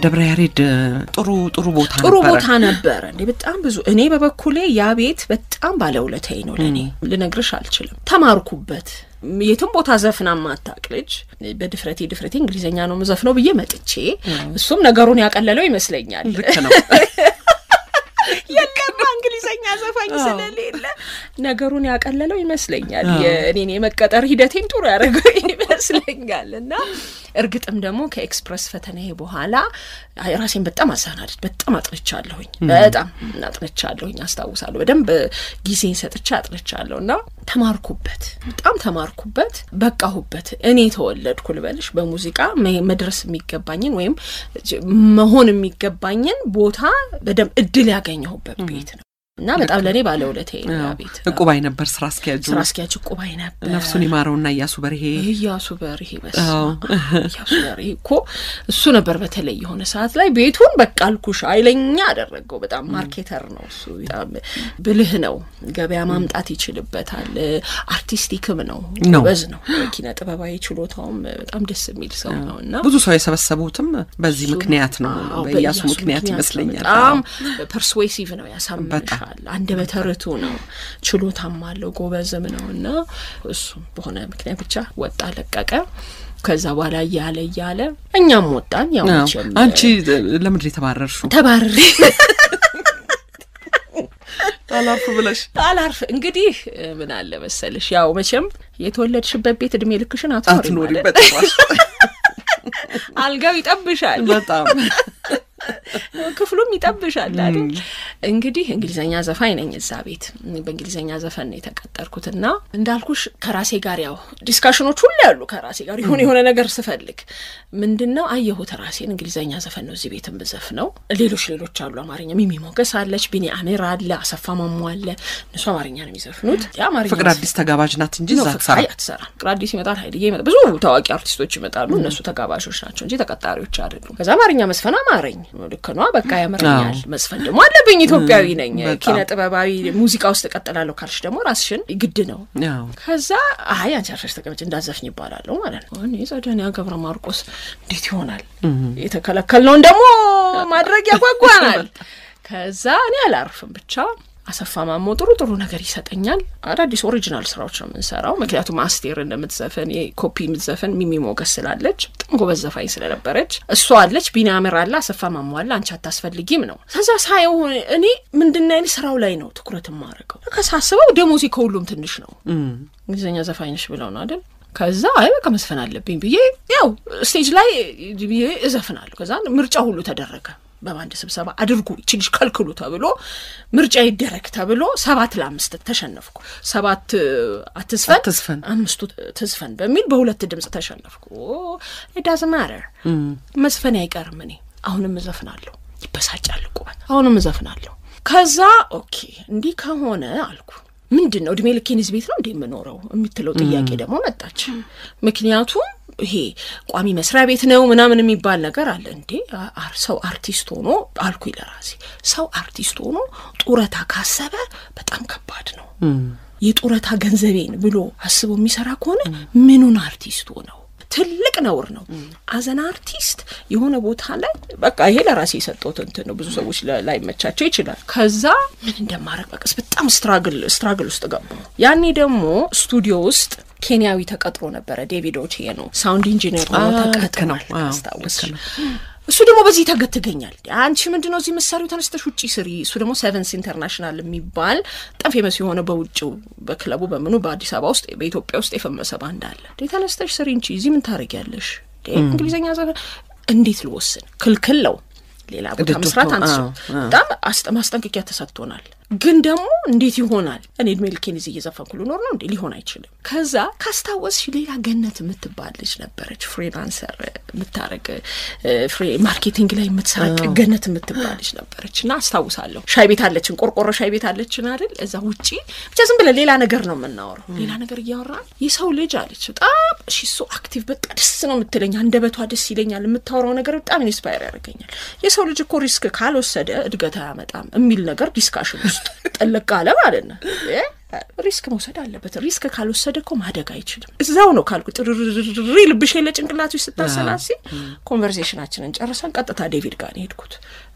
ደብረ ያሬድ ጥሩ ጥሩ ቦታ ጥሩ ቦታ ነበረ እንዴ! በጣም ብዙ እኔ በበኩሌ ያ ቤት በጣም ባለውለታዬ ነው ለእኔ ልነግርሽ አልችልም። ተማርኩበት። የትም ቦታ ዘፍና ማታቅ ልጅ በድፍረቴ ድፍረቴ እንግሊዝኛ ነው ምዘፍነው ብዬ መጥቼ እሱም ነገሩን ያቀለለው ይመስለኛል። ልክ ነው። እንግሊዘኛ ዘፋኝ ስለሌለ ነገሩን ያቀለለው ይመስለኛል። የእኔን የመቀጠር ሂደቴን ጥሩ ያደረገው ይመስለኛል። እና እርግጥም ደግሞ ከኤክስፕረስ ፈተናዬ በኋላ ራሴን በጣም አሳናድድ በጣም አጥንቻለሁኝ። በጣም አጥንቻለሁኝ። አስታውሳለሁ በደንብ ጊዜን ሰጥቼ አጥንቻለሁ እና ተማርኩበት፣ በጣም ተማርኩበት፣ በቃሁበት። እኔ ተወለድኩ ልበልሽ በሙዚቃ መድረስ የሚገባኝን ወይም መሆን የሚገባኝን ቦታ በደንብ እድል ያገኘሁበት ቤት ነው እና በጣም ለእኔ ነው ያ ቤት። እቁባይ ነበር ስራ አስኪያጁ። ስራ አስኪያጅ ቁባይ ነበር። ነፍሱን ይማረውና እያሱ በርሄ እያሱ በርሄ እያሱ በርሄ እኮ እሱ ነበር በተለይ የሆነ ሰዓት ላይ ቤቱን በቃ አልኩሽ ኃይለኛ አደረገው። በጣም marketer ነው እሱ፣ በጣም ብልህ ነው። ገበያ ማምጣት ይችልበታል። artistic ም ነው፣ ጎበዝ ነው። ኪነ ጥበባዊ ችሎታውም በጣም ደስ የሚል ሰው ነው እና ብዙ ሰው የሰበሰቡትም በዚህ ምክንያት ነው። በእያሱ ምክንያት ይመስለኛል። በጣም persuasive ነው፣ ያሳምንሻል። አንደበተ ርቱዕ ነው፣ ችሎታም አለው፣ ጎበዝም ነው እና እሱም በሆነ ምክንያት ብቻ ወጣ ለቀቀ። ከዛ በኋላ እያለ እያለ እኛም ወጣን። ያው አንቺ ለምንድን ነው የተባረርሽው? ተባርሬ አላርፍ ብለሽ አላርፍ እንግዲህ ምን አለ መሰልሽ፣ ያው መቼም የተወለድሽበት ቤት እድሜ ልክሽን አትኖሪ አትኖሪበት አልጋው ይጠብሻል። በጣም ክፍሉም ይጠብሻል አይደል? እንግዲህ እንግሊዘኛ ዘፋኝ ነኝ እዛ ቤት በእንግሊዘኛ ዘፈን ነው የተቀጠርኩትና እንዳልኩሽ ከራሴ ጋር ያው discussion ኦች ሁሉ ያሉ ከራሴ ጋር የሆነ የሆነ ነገር ስፈልግ ምንድን ነው አየሁት ራሴን እንግሊዘኛ ዘፈን ነው እዚህ ቤት የምዘፍነው። ሌሎች ሌሎች አሉ አማርኛ ሚሚ ሞገስ አለች፣ ቢኒ አሜር አለ፣ አሰፋ ማሞ አለ። እነሱ አማርኛ ነው የሚዘፍኑት። ፍቅር አዲስ ተጋባዥ ናት እንጂ ነው አትሰራም። ፍቅር አዲስ ይመጣል፣ ሀይልዬ ይመጣል፣ ብዙ ታዋቂ አርቲስቶች ይመጣሉ። እነሱ ተጋባዦች ናቸው እንጂ ተቀጣሪዎች አይደሉም። ከዛ አማርኛ መዝፈን አማረኝ። ልክ ነዋ፣ በቃ ያምረኛል። መዝፈን ደግሞ አለብኝ፣ ኢትዮጵያዊ ነኝ። ኪነ ጥበባዊ ሙዚቃ ውስጥ እቀጥላለሁ ካልሽ ደግሞ ራስሽን ግድ ነው። ከዛ አይ አንቺ አርፈሽ ተቀመጭ እንዳትዘፍኝ ይባላለሁ ማለት ነው። እኔ ጸደኒያ ገብረ ማርቆስ እንዴት ይሆናል? የተከለከልነውን ደግሞ ማድረግ ያጓጓናል። ከዛ እኔ አላርፍም ብቻ አሰፋ ማሞ ጥሩ ጥሩ ነገር ይሰጠኛል። አዳዲስ original ስራዎች ነው የምንሰራው። ምክንያቱም አስቴር እንደምትዘፍን የኮፒ የምትዘፍን ሚሚ ሞገስ ስላለች በጣም ጎበዝ ዘፋኝ ስለነበረች እሷ አለች፣ ቢኒያምር አለ፣ አሰፋ ማሞ አለ። አንቺ አታስፈልጊም ነው። ከዛ ሳየው እኔ ምንድን አይነት ስራው ላይ ነው ትኩረት የማደርገው። ሳስበው ደሞዜ ከሁሉም ትንሽ ነው። እንግሊዝኛ ዘፋኝ ነሽ ብለው ነው አይደል? ከዛ አይ በቃ መዝፈን አለብኝ ብዬ ያው stage ላይ ብዬ እዘፍናለሁ። ከዛ ምርጫ ሁሉ ተደረገ። በባንድ ስብሰባ አድርጉ ልጅ ከልክሉ ተብሎ ምርጫ ይደረግ ተብሎ ሰባት ለአምስት ተሸነፍኩ። ሰባት አትዝፈን አምስቱ ትዝፈን በሚል በሁለት ድምፅ ተሸነፍኩ። doesn't matter መዝፈን አይቀርም። እኔ አሁንም እዘፍናለሁ። ይበሳጫል እኮ አሁንም እዘፍናለሁ። ከዛ okay እንዲህ ከሆነ አልኩ ምንድን ነው እድሜ ልኬን እዚህ ቤት ነው እንዴ የምኖረው የምትለው ጥያቄ ደግሞ መጣች። ምክንያቱም ይሄ ቋሚ መስሪያ ቤት ነው ምናምን የሚባል ነገር አለ እንዴ ሰው አርቲስት ሆኖ አልኩኝ ለራሴ ሰው አርቲስት ሆኖ ጡረታ ካሰበ በጣም ከባድ ነው። የጡረታ ገንዘቤን ብሎ አስቦ የሚሰራ ከሆነ ምኑን አርቲስት ሆነው ትልቅ ነውር ነው። አዘን አርቲስት የሆነ ቦታ ላይ በቃ ይሄ ለራሴ የሰጠሁት እንትን ነው። ብዙ ሰዎች ላይመቻቸው ይችላል። ከዛ ምን እንደማድረግ በቃ በጣም struggle struggle ውስጥ ገባ። ያኔ ደግሞ ስቱዲዮ ውስጥ ኬንያዊ ተቀጥሮ ነበረ። ዴቪድ ኦቼ ነው sound engineer ተቀጥሯል። ነው። ልክ ነው። እሱ ደግሞ በዚህ ይጎተጉተኛል። አንቺ ምንድን ነው እዚህ መሳሪያው ተነስተሽ ውጪ ስሪ። እሱ ደግሞ ሴቨንስ ኢንተርናሽናል የሚባል በጣም famous የሆነ በውጭው በክለቡ በምኑ በአዲስ አበባ ውስጥ በኢትዮጵያ ውስጥ የፈመሰ ባንድ አለ። ተነስተሽ ስሪ እንጂ እዚህ ምን ታደርጊያለሽ? እንግሊዝኛ ዘፈን እንዴት ልወስን? ክልክል ነው። ሌላ ቦታ መስራት አንሱ በጣም ማስጠንቀቂያ ተሰጥቶናል። ግን ደግሞ እንዴት ይሆናል? እኔ እድሜ ልኬን እዚህ እየዘፈንኩ ልኖር ነው እንዴ? ሊሆን አይችልም። ከዛ ካስታወስሽ ሌላ ገነት የምትባል ልጅ ነበረች፣ freelancer የምታረግ marketing ላይ የምትሰራ ገነት የምትባል ልጅ ነበረች እና አስታውሳለሁ። ሻይ ቤት አለችን፣ ቆርቆሮ ሻይ ቤት አለችን አይደል? እዛ ውጪ ብቻ ዝም ብለን ሌላ ነገር ነው የምናወራው። ሌላ ነገር እያወራን የሰው ልጅ አለች በጣም እሺ፣ so active በቃ ደስ ነው የምትለኝ፣ አንደበቷ ደስ ይለኛል፣ የምታወራው ነገር በጣም inspire ያደርገኛል። የሰው ልጅ እኮ risk ካልወሰደ እድገት አያመጣም የሚል ነገር discussion ውስጥ ጥልቅ አለ ማለት ነው። risk መውሰድ አለበት። risk ካልወሰደ እኮ ማደግ አይችልም። እዛው ነው ካልኩ ጥርሪ ልብሽ የለ ጭንቅላቶች ስታሰላሲ ኮንቨርሴሽናችንን ጨርሰን ቀጥታ ዴቪድ ጋር ነው የሄድኩት።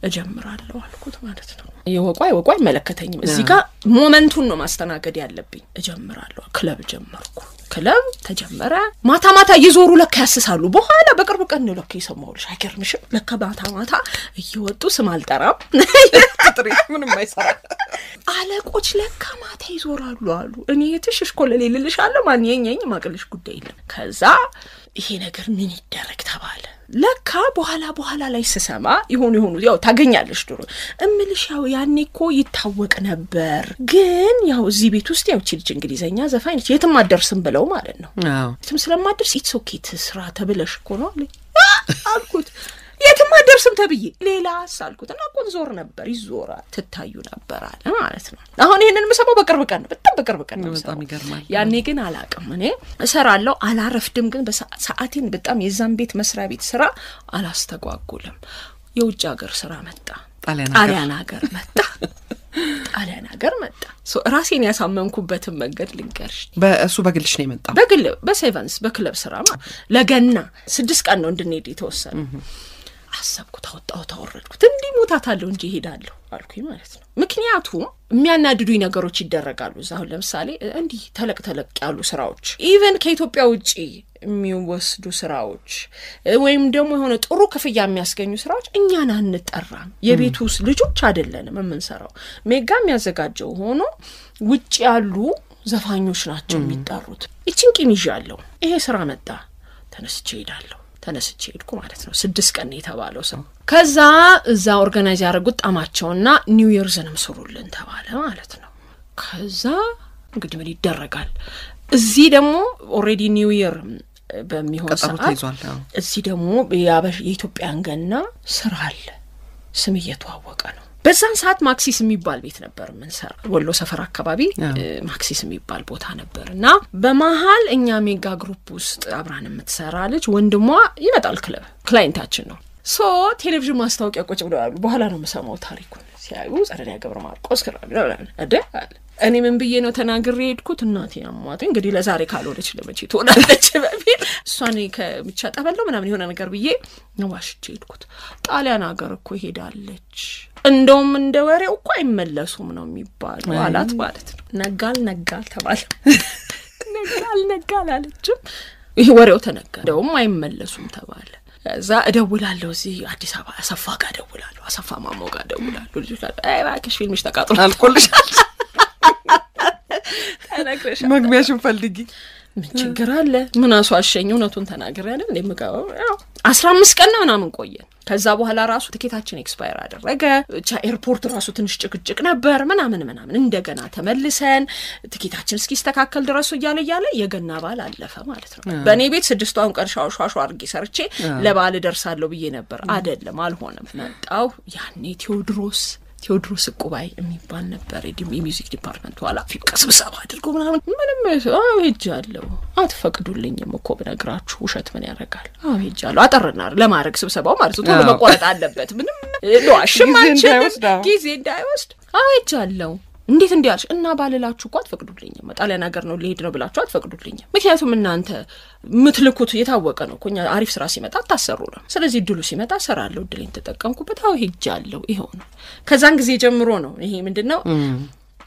እጀምራለሁ አልኩት ማለት ነው። የወቋ የወቋ አይመለከተኝም። እዚህ ጋር ሞመንቱን ነው ማስተናገድ ያለብኝ። እጀምራለሁ። ክለብ ጀመርኩ። ክለብ ተጀመረ። ማታ ማታ እየዞሩ ለካ ያስሳሉ። በኋላ በቅርብ ቀን ነው ለካ የሰማሁልሽ። አይገርምሽም? ለካ ማታ ማታ እየወጡ ስም አልጠራም ምንም አይሰራ አለቆች ለካ ማታ ይዞራሉ አሉ። እኔ የትሽ እሽኮለሌ ልልሻለሁ ማን የኛኝ ማቅልሽ ጉዳይ የለም። ከዛ ይሄ ነገር ምን ይደረግ ተባለ። ለካ በኋላ በኋላ ላይ ስሰማ የሆኑ የሆኑ ያው ታገኛለሽ ድሮ እምልሽ ያው ያኔ እኮ ይታወቅ ነበር፣ ግን ያው እዚህ ቤት ውስጥ ያው ቺ ልጅ እንግሊዘኛ ዘፋኝ ነች። የትም አደርስም ብለው ማለት ነው። የትም ስለማደርስ it's okay ትስራ ተብለሽ እኮ ነው አልኩት የትም አደርስም ተብዬ ሌላ አልኩት እና እኮ ዞር ነበር ይዞራል ትታዩ ነበር አለ ማለት ነው። አሁን ይህንን የምሰማው በቅርብ ቀን ነው፣ በጣም በቅርብ ቀን በጣም ይገርማል። ያኔ ግን አላቅም። እኔ እሰራለሁ አላረፍድም፣ ግን ሰዓቴን በጣም የዛን ቤት መስሪያ ቤት ስራ አላስተጓጉልም። የውጭ ሀገር ስራ መጣ፣ ጣሊያን ሀገር መጣ ጣሊያን ሀገር መጣ። ራሴን ያሳመንኩበትን መንገድ ልንገርሽ። በእሱ በግልሽ ነው የመጣው? በግል በሴቨንስ በክለብ ስራ ለገና ስድስት ቀን ነው እንድንሄድ የተወሰነ አሰብኩ፣ ታወጣሁ፣ ታወረድኩት። እንዲህ ሞታታለሁ እንጂ እሄዳለሁ አልኩኝ ማለት ነው። ምክንያቱም የሚያናድዱኝ ነገሮች ይደረጋሉ እዛ። አሁን ለምሳሌ እንዲህ ተለቅ ተለቅ ያሉ ስራዎች even ከኢትዮጵያ ውጭ የሚወስዱ ስራዎች ወይም ደግሞ የሆነ ጥሩ ክፍያ የሚያስገኙ ስራዎች እኛን አንጠራም። የቤቱ ውስጥ ልጆች አይደለንም የምንሰራው። ሜጋ የሚያዘጋጀው ሆኖ ውጭ ያሉ ዘፋኞች ናቸው የሚጠሩት። ይችን ቂም ይዣለሁ። ይሄ ስራ መጣ፣ ተነስቼ ሄዳለሁ ተነስቼ ሄድኩ ማለት ነው። ስድስት ቀን የተባለው ሰው ከዛ እዛ organize ያደረጉት ጣማቸውና New Year ዝንም ስሩልን ተባለ ማለት ነው። ከዛ እንግዲህ ምን ይደረጋል። እዚህ ደግሞ already New Year በሚሆን ሰዓት እዚህ ደግሞ የኢትዮጵያን ገና ስራ አለ። ስም እየተዋወቀ ነው። በዛን ሰዓት ማክሲስ የሚባል ቤት ነበር የምንሰራ ወሎ ሰፈር አካባቢ ማክሲስ የሚባል ቦታ ነበር እና በመሀል እኛ ሜጋ ግሩፕ ውስጥ አብራን የምትሰራ ልጅ ወንድሟ ይመጣል። ክለብ ክላይንታችን ነው። ሶ ቴሌቪዥን ማስታወቂያ ቁጭ ብለው ያሉ በኋላ ነው የምሰማው ታሪኩን ሲያዩ ጸደኒያ ገብረ ማርቆስ እደ እኔ ምን ብዬ ነው ተናግሬ ሄድኩት። እናቴ አሟት እንግዲህ ለዛሬ ካልሆነች ለመቼ ትሆናለች በሚል እሷን ከምቻ ጠበለው ምናምን የሆነ ነገር ብዬ ዋሽቼ ሄድኩት። ጣሊያን ሀገር እኮ ሄዳለች፣ እንደውም እንደ ወሬው እኮ አይመለሱም ነው የሚባለው አላት ማለት ነው። ነጋል ነጋል ተባለ። ነጋል ነጋል አለችም። ይህ ወሬው ተነጋ። እንደውም አይመለሱም ተባለ። እዛ እደውላለሁ እዚህ አዲስ አበባ አሰፋ ጋር እደውላለሁ፣ አሰፋ ማሞ ጋር እደውላለሁ። ልጆች እባክሽ ፊልምሽ ተቃጥሎ አልቆልሻል፣ ተነግረሻል፣ መግቢያሽን ፈልጊ። ምን ችግር አለ? ምን አስዋሸኝ? እውነቱን ተናግሬ ያለ እንደ የምገባው ያው አስራ አምስት ቀን ነው ምናምን ቆየን። ከዛ በኋላ ራሱ ትኬታችን expire አደረገ። airport ራሱ ትንሽ ጭቅጭቅ ነበር ምናምን ምናምን። እንደገና ተመልሰን ትኬታችን እስኪስተካከል ድረሱ እያለ እያለ የገና በዓል አለፈ ማለት ነው። በእኔ ቤት ስድስቷን ቀን ሻሿ አድርጌ ሰርቼ ለበዓል እደርሳለሁ ብዬ ነበር። አይደለም፣ አልሆነም። መጣው ያኔ ቴዎድሮስ ቴዎድሮስ እቁባይ የሚባል ነበር የ music department ኃላፊ። ስብሰባ አድርጎ ምናምን ምንም ሄጃለሁ። አትፈቅዱልኝም እኮ ብነግራችሁ ውሸት ምን ያደርጋል? አዎ ሄጃለሁ። አጠርና ለማድረግ ስብሰባው ማለት ነው። ቶሎ መቆረጥ አለበት። ምንም አንችልም፣ አዎ። ጊዜ እንዳይወስድ። አዎ ሄጃለሁ። እንዴት እንዲያልሽ እና ባልላችሁ እኮ አትፈቅዱልኝም። ጣሊያን ሀገር ነው ሊሄድ ነው ብላችሁ አትፈቅዱልኝም። ምክንያቱም እናንተ የምትልኩት የታወቀ ነው እኮ እኛ አሪፍ ስራ ሲመጣ አታሰሩ ነው። ስለዚህ እድሉ ሲመጣ እሰራለሁ። እድሌን ተጠቀምኩበት። አዎ ሄጃለሁ። ይኸው ነው። ከዛን ጊዜ ጀምሮ ነው ይሄ ምንድን ነው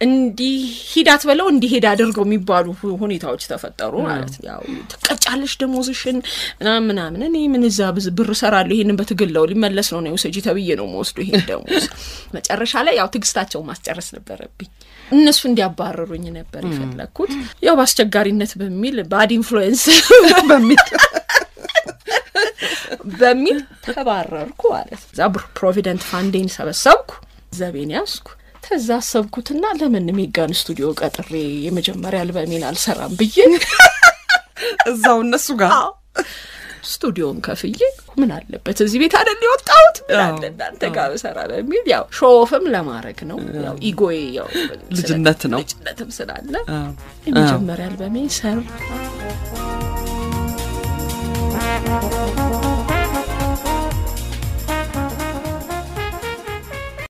እንዲህ ሂዳት በለው እንዲሄድ አድርገው የሚባሉ ሁኔታዎች ተፈጠሩ ማለት ያው ትቀጫለሽ ደሞዝሽን ምናምን ምናምን። እኔ ምን እዛ ብር እሰራለሁ ይሄንን በትግል ለው ሊመለስ ነው ነው ውሰጂ ተብዬ ነው መወስዱ ይሄን ደሞዝ። መጨረሻ ላይ ያው ትዕግስታቸውን ማስጨረስ ነበረብኝ። እነሱ እንዲያባረሩኝ ነበር የፈለግኩት። ያው በአስቸጋሪነት በሚል ባድ ኢንፍሉዌንስ በሚል በሚል ተባረርኩ ማለት እዛ ፕሮቪደንት ፋንዴን ሰበሰብኩ፣ ዘቤን ያዝኩ። ከዛ አሰብኩትና ለምን ሜጋን ስቱዲዮ ቀጥሬ የመጀመሪያ አልበሜን አልሰራም ብዬ እዛው እነሱ ጋር? ስቱዲዮን ከፍዬ ምን አለበት እዚህ ቤት አይደል የወጣሁት? እናንተ ጋር ብሰራ በሚል ያው ሾፍም ለማድረግ ነው። ያው ኢጎዬ ያው ልጅነት ነው። ልጅነትም ስላለ የመጀመሪያ አልበሜ ሰር